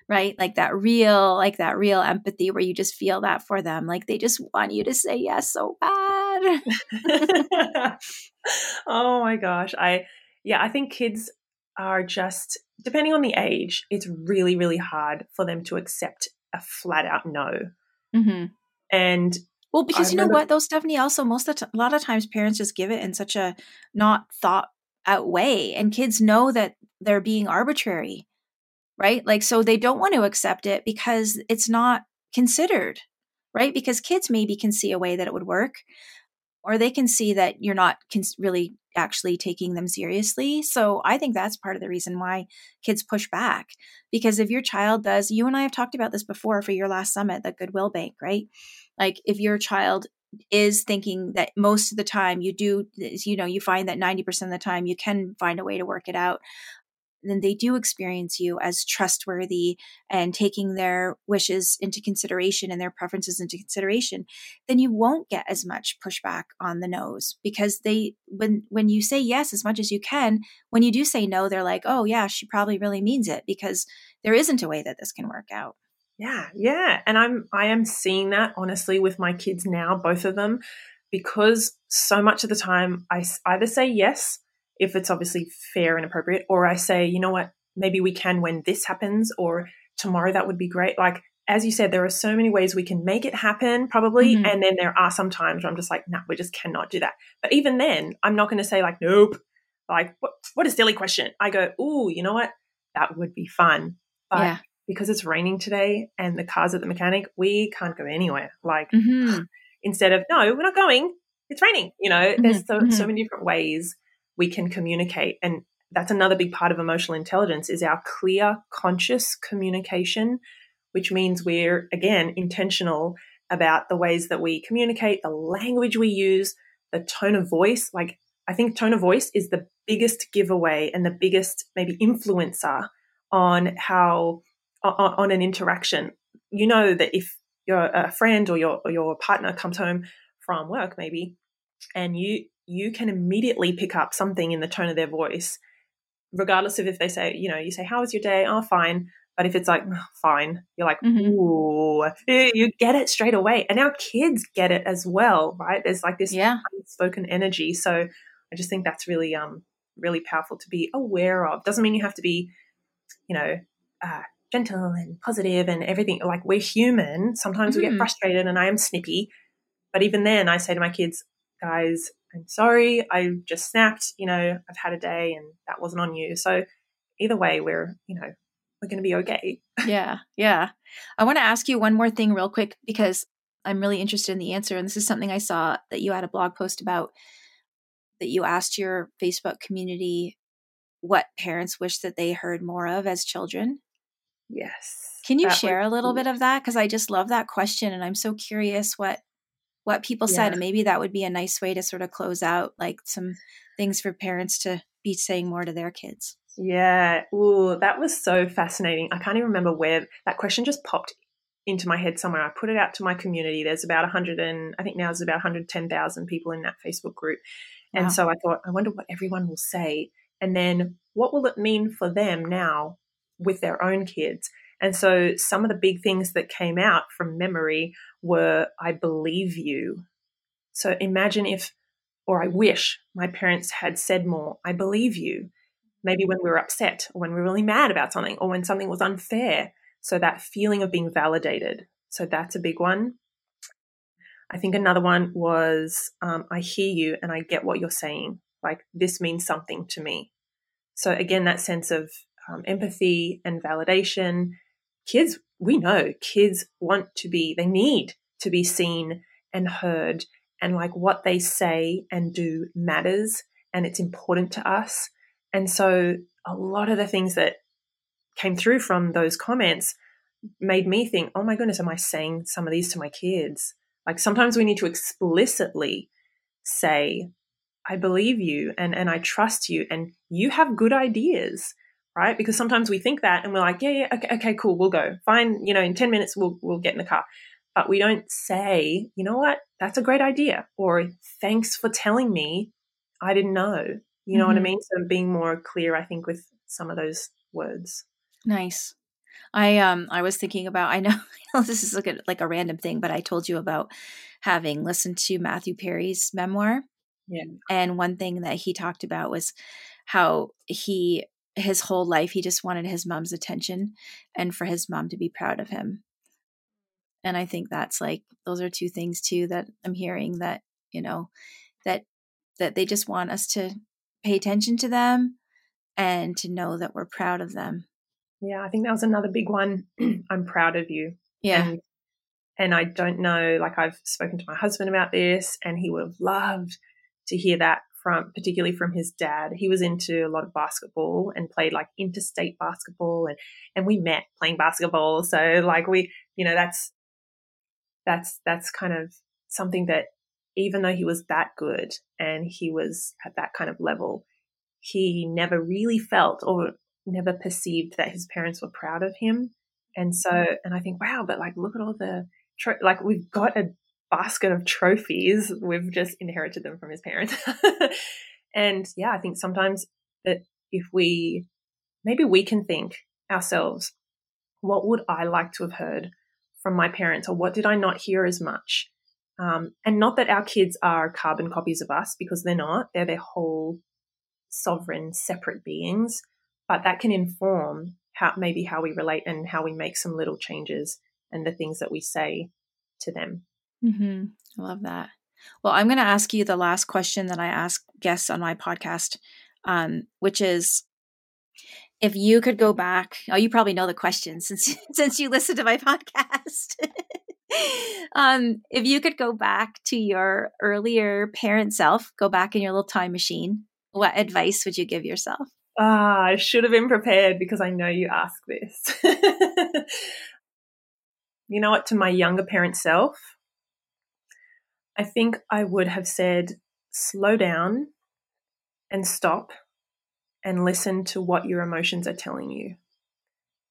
right? Like that real, like that real empathy where you just feel that for them. Like they just want you to say yes so bad. oh my gosh. I, yeah, I think kids are just, depending on the age, it's really, really hard for them to accept a flat out no. Mm-hmm. And well, because I you know what, though, Stephanie, also most of the t- a lot of times parents just give it in such a not thought out way, and kids know that they're being arbitrary right? Like, so they don't want to accept it because it's not considered, right? Because kids maybe can see a way that it would work, or they can see that you're not cons- really actually taking them seriously. So I think that's part of the reason why kids push back. Because if your child does, you and I have talked about this before for your last summit, the Goodwill Bank, right? Like if your child is thinking that most of the time you do you know you find that 90% of the time you can find a way to work it out then they do experience you as trustworthy and taking their wishes into consideration and their preferences into consideration, then you won't get as much pushback on the no's because they when when you say yes as much as you can, when you do say no, they're like, "Oh yeah, she probably really means it because there isn't a way that this can work out." Yeah, yeah, and I'm I am seeing that honestly with my kids now, both of them, because so much of the time I either say yes if it's obviously fair and appropriate, or I say, you know what, maybe we can when this happens, or tomorrow that would be great. Like, as you said, there are so many ways we can make it happen, probably. Mm-hmm. And then there are some times where I'm just like, no, nah, we just cannot do that. But even then, I'm not going to say, like, nope. Like, what, what a silly question. I go, oh, you know what? That would be fun. But yeah. because it's raining today and the car's at the mechanic, we can't go anywhere. Like, mm-hmm. instead of, no, we're not going. It's raining. You know, mm-hmm. there's so, so mm-hmm. many different ways we can communicate. And that's another big part of emotional intelligence is our clear, conscious communication, which means we're again intentional about the ways that we communicate, the language we use, the tone of voice. Like I think tone of voice is the biggest giveaway and the biggest maybe influencer on how on, on an interaction. You know that if your friend or your or your partner comes home from work maybe and you you can immediately pick up something in the tone of their voice, regardless of if they say, you know, you say, How was your day? Oh, fine. But if it's like, oh, fine, you're like, mm-hmm. ooh, you get it straight away. And our kids get it as well, right? There's like this yeah. unspoken energy. So I just think that's really, um, really powerful to be aware of. Doesn't mean you have to be, you know, uh, gentle and positive and everything. Like we're human. Sometimes mm-hmm. we get mm-hmm. frustrated and I am snippy. But even then, I say to my kids, guys, I'm sorry, I just snapped, you know, I've had a day and that wasn't on you. So either way, we're, you know, we're going to be okay. yeah. Yeah. I want to ask you one more thing real quick because I'm really interested in the answer. And this is something I saw that you had a blog post about that you asked your Facebook community what parents wish that they heard more of as children. Yes. Can you share a little bit of that? Because I just love that question and I'm so curious what what people yeah. said and maybe that would be a nice way to sort of close out like some things for parents to be saying more to their kids. Yeah. Ooh, that was so fascinating. I can't even remember where that question just popped into my head somewhere. I put it out to my community. There's about 100 and i think now there's about 110000 people in that facebook group. And wow. so i thought i wonder what everyone will say. And then what will it mean for them now with their own kids? And so some of the big things that came out from memory were, I believe you. So imagine if, or I wish my parents had said more, I believe you. Maybe when we were upset or when we were really mad about something or when something was unfair. So that feeling of being validated. So that's a big one. I think another one was, um, I hear you and I get what you're saying. Like this means something to me. So again, that sense of um, empathy and validation kids, we know kids want to be, they need to be seen and heard, and like what they say and do matters and it's important to us. And so a lot of the things that came through from those comments made me think, oh my goodness, am I saying some of these to my kids? Like sometimes we need to explicitly say, I believe you and, and I trust you and you have good ideas right? Because sometimes we think that and we're like, yeah, yeah, okay, okay, cool, we'll go. Fine, you know, in 10 minutes we'll we'll get in the car. But we don't say, you know what, that's a great idea. Or thanks for telling me. I didn't know. You know mm-hmm. what I mm-hmm. mean? So being more clear, I think, with some of those words. Nice. I um I was thinking about I know, this is like a, like a random thing, but I told you about having listened to Matthew Perry's memoir. Yeah. And one thing that he talked about was how he his whole life he just wanted his mom's attention and for his mom to be proud of him. And i think that's like those are two things too that i'm hearing that you know that that they just want us to pay attention to them and to know that we're proud of them. Yeah i think that was another big one. I'm proud of you. Yeah. And, and i don't know like i've spoken to my husband about this and he would have loved to hear that from particularly from his dad. He was into a lot of basketball and played like interstate basketball and and we met playing basketball. So like we, you know, that's that's that's kind of something that even though he was that good and he was at that kind of level, he never really felt or never perceived that his parents were proud of him. And so, mm-hmm. and I think, wow, but like, look at all the, like, we've got a basket of trophies. We've just inherited them from his parents. and yeah, I think sometimes that if we, maybe we can think ourselves, what would I like to have heard from my parents or what did I not hear as much? Um, and not that our kids are carbon copies of us because they're not, they're their whole sovereign, separate beings, but that can inform how maybe how we relate and how we make some little changes and the things that we say to them. Mm-hmm. I love that. Well, I'm going to ask you the last question that I ask guests on my podcast, um, which is if you could go back. Oh, you probably know the question since since you listened to my podcast. um, if you could go back to your earlier parent self, go back in your little time machine, what advice would you give yourself? Ah, I should have been prepared because I know you ask this. you know what? To my younger parent self, I think I would have said, slow down and stop and listen to what your emotions are telling you.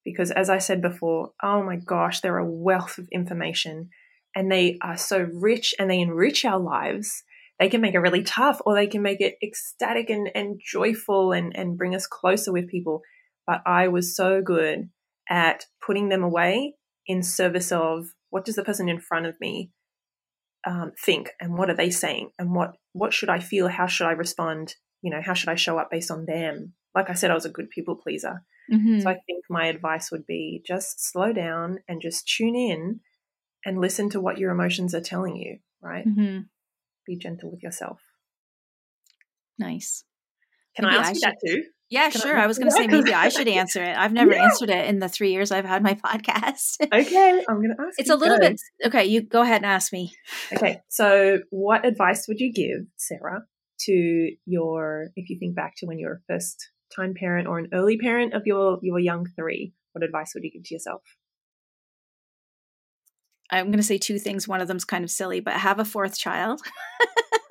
Because as I said before, oh my gosh, they're a wealth of information and they are so rich and they enrich our lives. They can make it really tough or they can make it ecstatic and, and joyful and, and bring us closer with people. But I was so good at putting them away in service of what does the person in front of me um, think and what are they saying and what what should I feel? How should I respond? You know, how should I show up based on them? Like I said, I was a good people pleaser. Mm-hmm. So I think my advice would be just slow down and just tune in and listen to what your emotions are telling you, right? Mm-hmm. Be gentle with yourself. Nice. Can Maybe I ask I you should, that too? Yeah, Can sure. I, I was going to say maybe I should answer it. I've never yeah. answered it in the three years I've had my podcast. okay, I'm going to ask. It's a little go. bit okay. You go ahead and ask me. Okay, so what advice would you give, Sarah, to your if you think back to when you were a first time parent or an early parent of your your young three? What advice would you give to yourself? I'm going to say two things. One of them's kind of silly, but have a fourth child.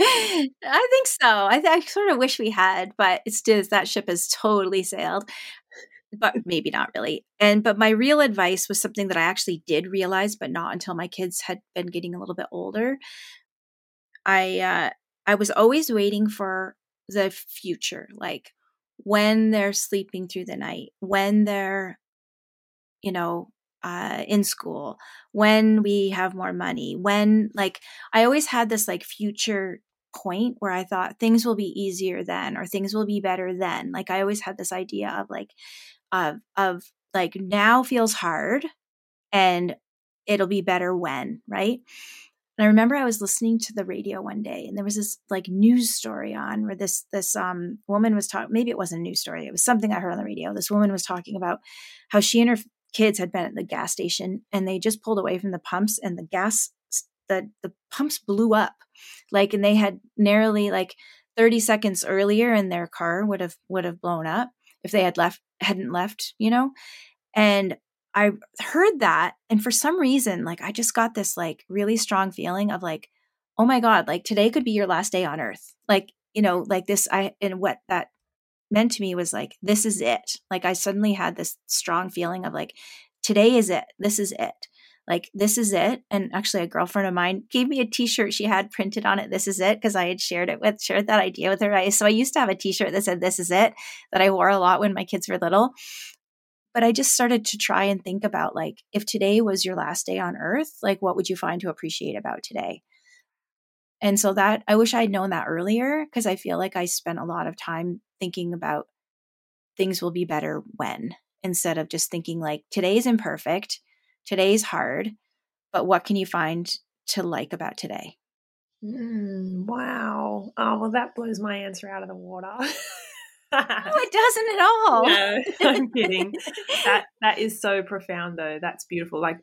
I think so. I, th- I sort of wish we had, but it's just that ship has totally sailed. But maybe not really. And but my real advice was something that I actually did realize, but not until my kids had been getting a little bit older. I uh, I was always waiting for the future, like when they're sleeping through the night, when they're, you know, uh, in school, when we have more money, when like I always had this like future point where I thought things will be easier then or things will be better then. Like I always had this idea of like of of like now feels hard and it'll be better when, right? And I remember I was listening to the radio one day and there was this like news story on where this this um woman was talking maybe it wasn't a news story, it was something I heard on the radio. This woman was talking about how she and her kids had been at the gas station and they just pulled away from the pumps and the gas the the pumps blew up. Like and they had narrowly like 30 seconds earlier and their car would have would have blown up if they had left hadn't left, you know? And I heard that and for some reason like I just got this like really strong feeling of like oh my god like today could be your last day on earth like you know like this I and what that meant to me was like this is it. Like I suddenly had this strong feeling of like today is it. This is it. Like this is it. And actually a girlfriend of mine gave me a t-shirt she had printed on it this is it because i had shared it with shared that idea with her so i used to have a t-shirt that said this is it that i wore a lot when my kids were little. But I just started to try and think about like, if today was your last day on earth, like, what would you find to appreciate about today? And so that I wish I'd known that earlier because I feel like I spent a lot of time thinking about things will be better when instead of just thinking like today's imperfect, today's hard, but what can you find to like about today? Mm, wow. Oh, well, that blows my answer out of the water. no, it doesn't at all. No, I'm kidding. that that is so profound though. That's beautiful. Like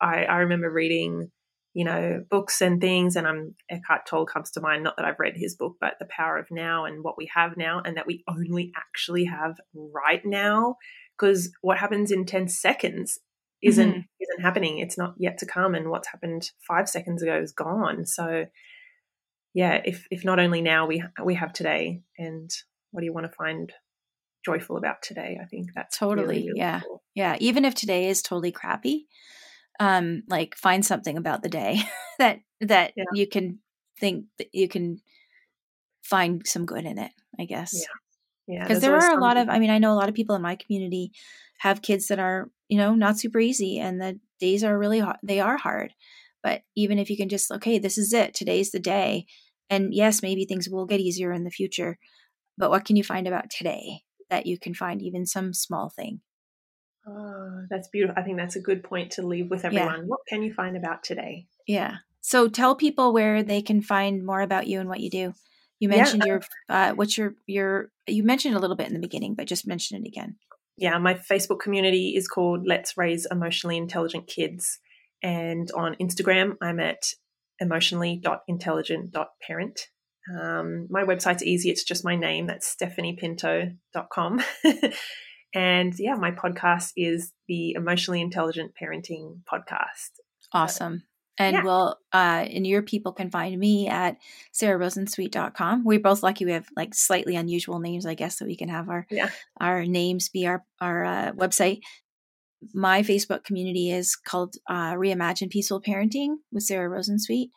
I, I remember reading, you know, books and things, and I'm Eckhart Tolle comes to mind. Not that I've read his book, but the power of now and what we have now, and that we only actually have right now. Because what happens in ten seconds isn't mm-hmm. isn't happening. It's not yet to come, and what's happened five seconds ago is gone. So, yeah, if if not only now we we have today, and what do you want to find joyful about today? I think that's totally, really, yeah. Yeah. Even if today is totally crappy, um, like find something about the day that, that yeah. you can think that you can find some good in it, I guess. Yeah. Yeah. Because there are a lot of, I mean, I know a lot of people in my community have kids that are, you know, not super easy and the days are really hard. They are hard. But even if you can just, okay, this is it. Today's the day. And yes, maybe things will get easier in the future but what can you find about today that you can find even some small thing? Oh, that's beautiful. I think that's a good point to leave with everyone. Yeah. What can you find about today? Yeah. So tell people where they can find more about you and what you do. You mentioned yeah. your uh, what's your your you mentioned a little bit in the beginning, but just mention it again. Yeah, my Facebook community is called Let's Raise Emotionally Intelligent Kids, and on Instagram I'm at emotionally.intelligent.parent. Um, my website's easy. It's just my name. That's stephaniepinto.com. and yeah, my podcast is the Emotionally Intelligent Parenting Podcast. Awesome. and yeah. we'll, uh, and your people can find me at sarahrosensweet.com. We're both lucky we have like slightly unusual names, I guess, so we can have our, yeah. our names be our, our uh, website. My Facebook community is called uh, Reimagine Peaceful Parenting with Sarah Rosensweet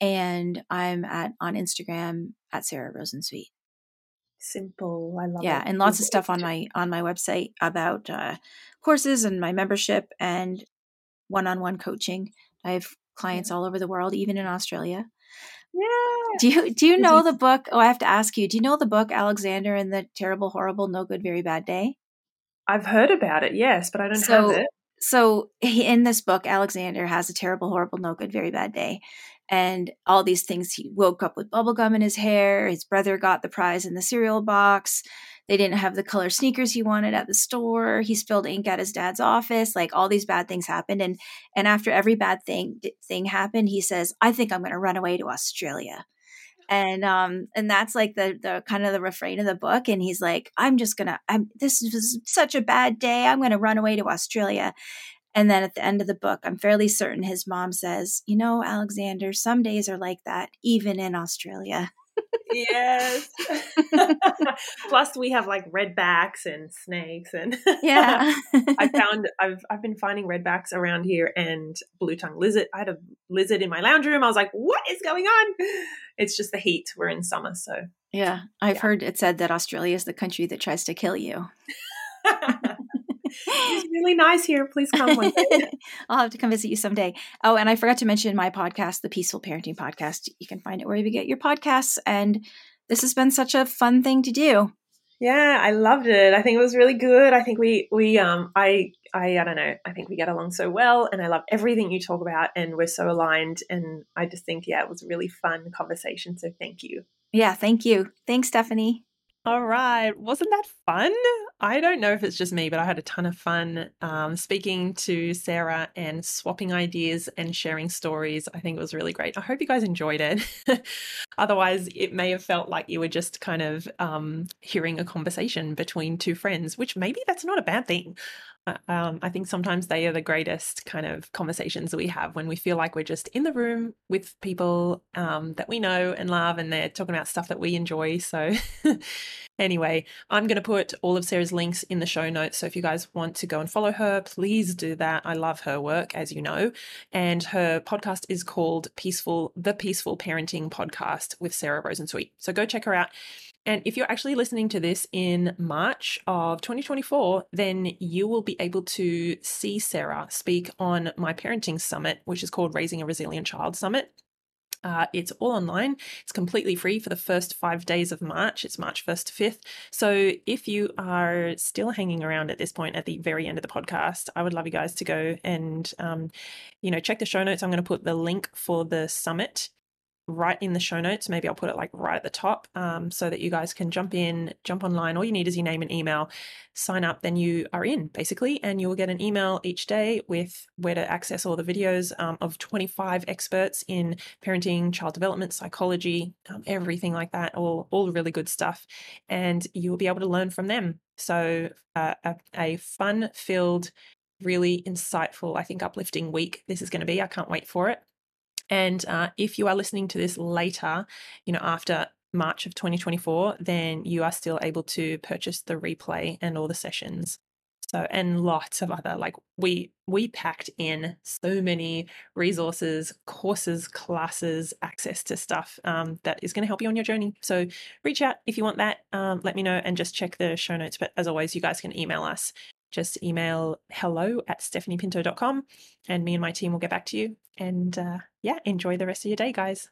and I'm at on Instagram at Sarah Rosensweet. Simple. I love it. yeah, it. and lots of stuff on my on my website about uh, courses and my membership and one-on-one coaching. I have clients all over the world, even in Australia. Yeah. Do you do you know the book? Oh, I have to ask you. Do you know the book Alexander and the Terrible, Horrible, No Good, Very Bad Day? I've heard about it, yes, but I don't so, have it. So in this book, Alexander has a terrible, horrible, no good, very bad day, and all these things. He woke up with bubblegum in his hair. His brother got the prize in the cereal box. They didn't have the color sneakers he wanted at the store. He spilled ink at his dad's office. Like all these bad things happened. And and after every bad thing thing happened, he says, "I think I'm going to run away to Australia." And um and that's like the the kind of the refrain of the book. And he's like, "I'm just gonna. I'm this was such a bad day. I'm going to run away to Australia." And then at the end of the book, I'm fairly certain his mom says, You know, Alexander, some days are like that, even in Australia. yes. Plus, we have like redbacks and snakes, and yeah. I found I've I've been finding redbacks around here and blue tongue lizard. I had a lizard in my lounge room. I was like, "What is going on?" It's just the heat. We're in summer, so yeah. I've Yeah. heard it said that Australia is the country that tries to kill you. It's really nice here. Please come one day. I'll have to come visit you someday. Oh, and I forgot to mention my podcast, the Peaceful Parenting Podcast. You can find it wherever you get your podcasts. And this has been such a fun thing to do. Yeah, I loved it. I think it was really good. I think we we um I I I don't know. I think we get along so well and I love everything you talk about and we're so aligned and I just think yeah, it was a really fun conversation. So thank you. Yeah, thank you. Thanks, Stephanie. All right. Wasn't that fun? I don't know if it's just me, but I had a ton of fun um, speaking to Sarah and swapping ideas and sharing stories. I think it was really great. I hope you guys enjoyed it. Otherwise, it may have felt like you were just kind of um, hearing a conversation between two friends, which maybe that's not a bad thing. Um, I think sometimes they are the greatest kind of conversations that we have when we feel like we're just in the room with people um, that we know and love, and they're talking about stuff that we enjoy. So, anyway, I'm going to put all of Sarah's links in the show notes. So, if you guys want to go and follow her, please do that. I love her work, as you know. And her podcast is called Peaceful, the Peaceful Parenting Podcast with Sarah Rosensweet. So, go check her out. And if you're actually listening to this in March of 2024, then you will be able to see Sarah speak on my parenting summit, which is called Raising a Resilient Child Summit. Uh, it's all online. It's completely free for the first five days of March. It's March 1st to 5th. So if you are still hanging around at this point at the very end of the podcast, I would love you guys to go and, um, you know, check the show notes. I'm going to put the link for the summit right in the show notes. Maybe I'll put it like right at the top um, so that you guys can jump in, jump online. All you need is your name and email, sign up, then you are in basically, and you will get an email each day with where to access all the videos um, of 25 experts in parenting, child development, psychology, um, everything like that, all, all really good stuff. And you will be able to learn from them. So, uh, a, a fun filled, really insightful, I think uplifting week this is going to be. I can't wait for it. And uh, if you are listening to this later, you know, after March of 2024, then you are still able to purchase the replay and all the sessions. So and lots of other like we we packed in so many resources, courses, classes, access to stuff um, that is going to help you on your journey. So reach out if you want that. Um, let me know and just check the show notes. But as always, you guys can email us. Just email hello at stephaniepinto.com and me and my team will get back to you. And uh, yeah, enjoy the rest of your day, guys.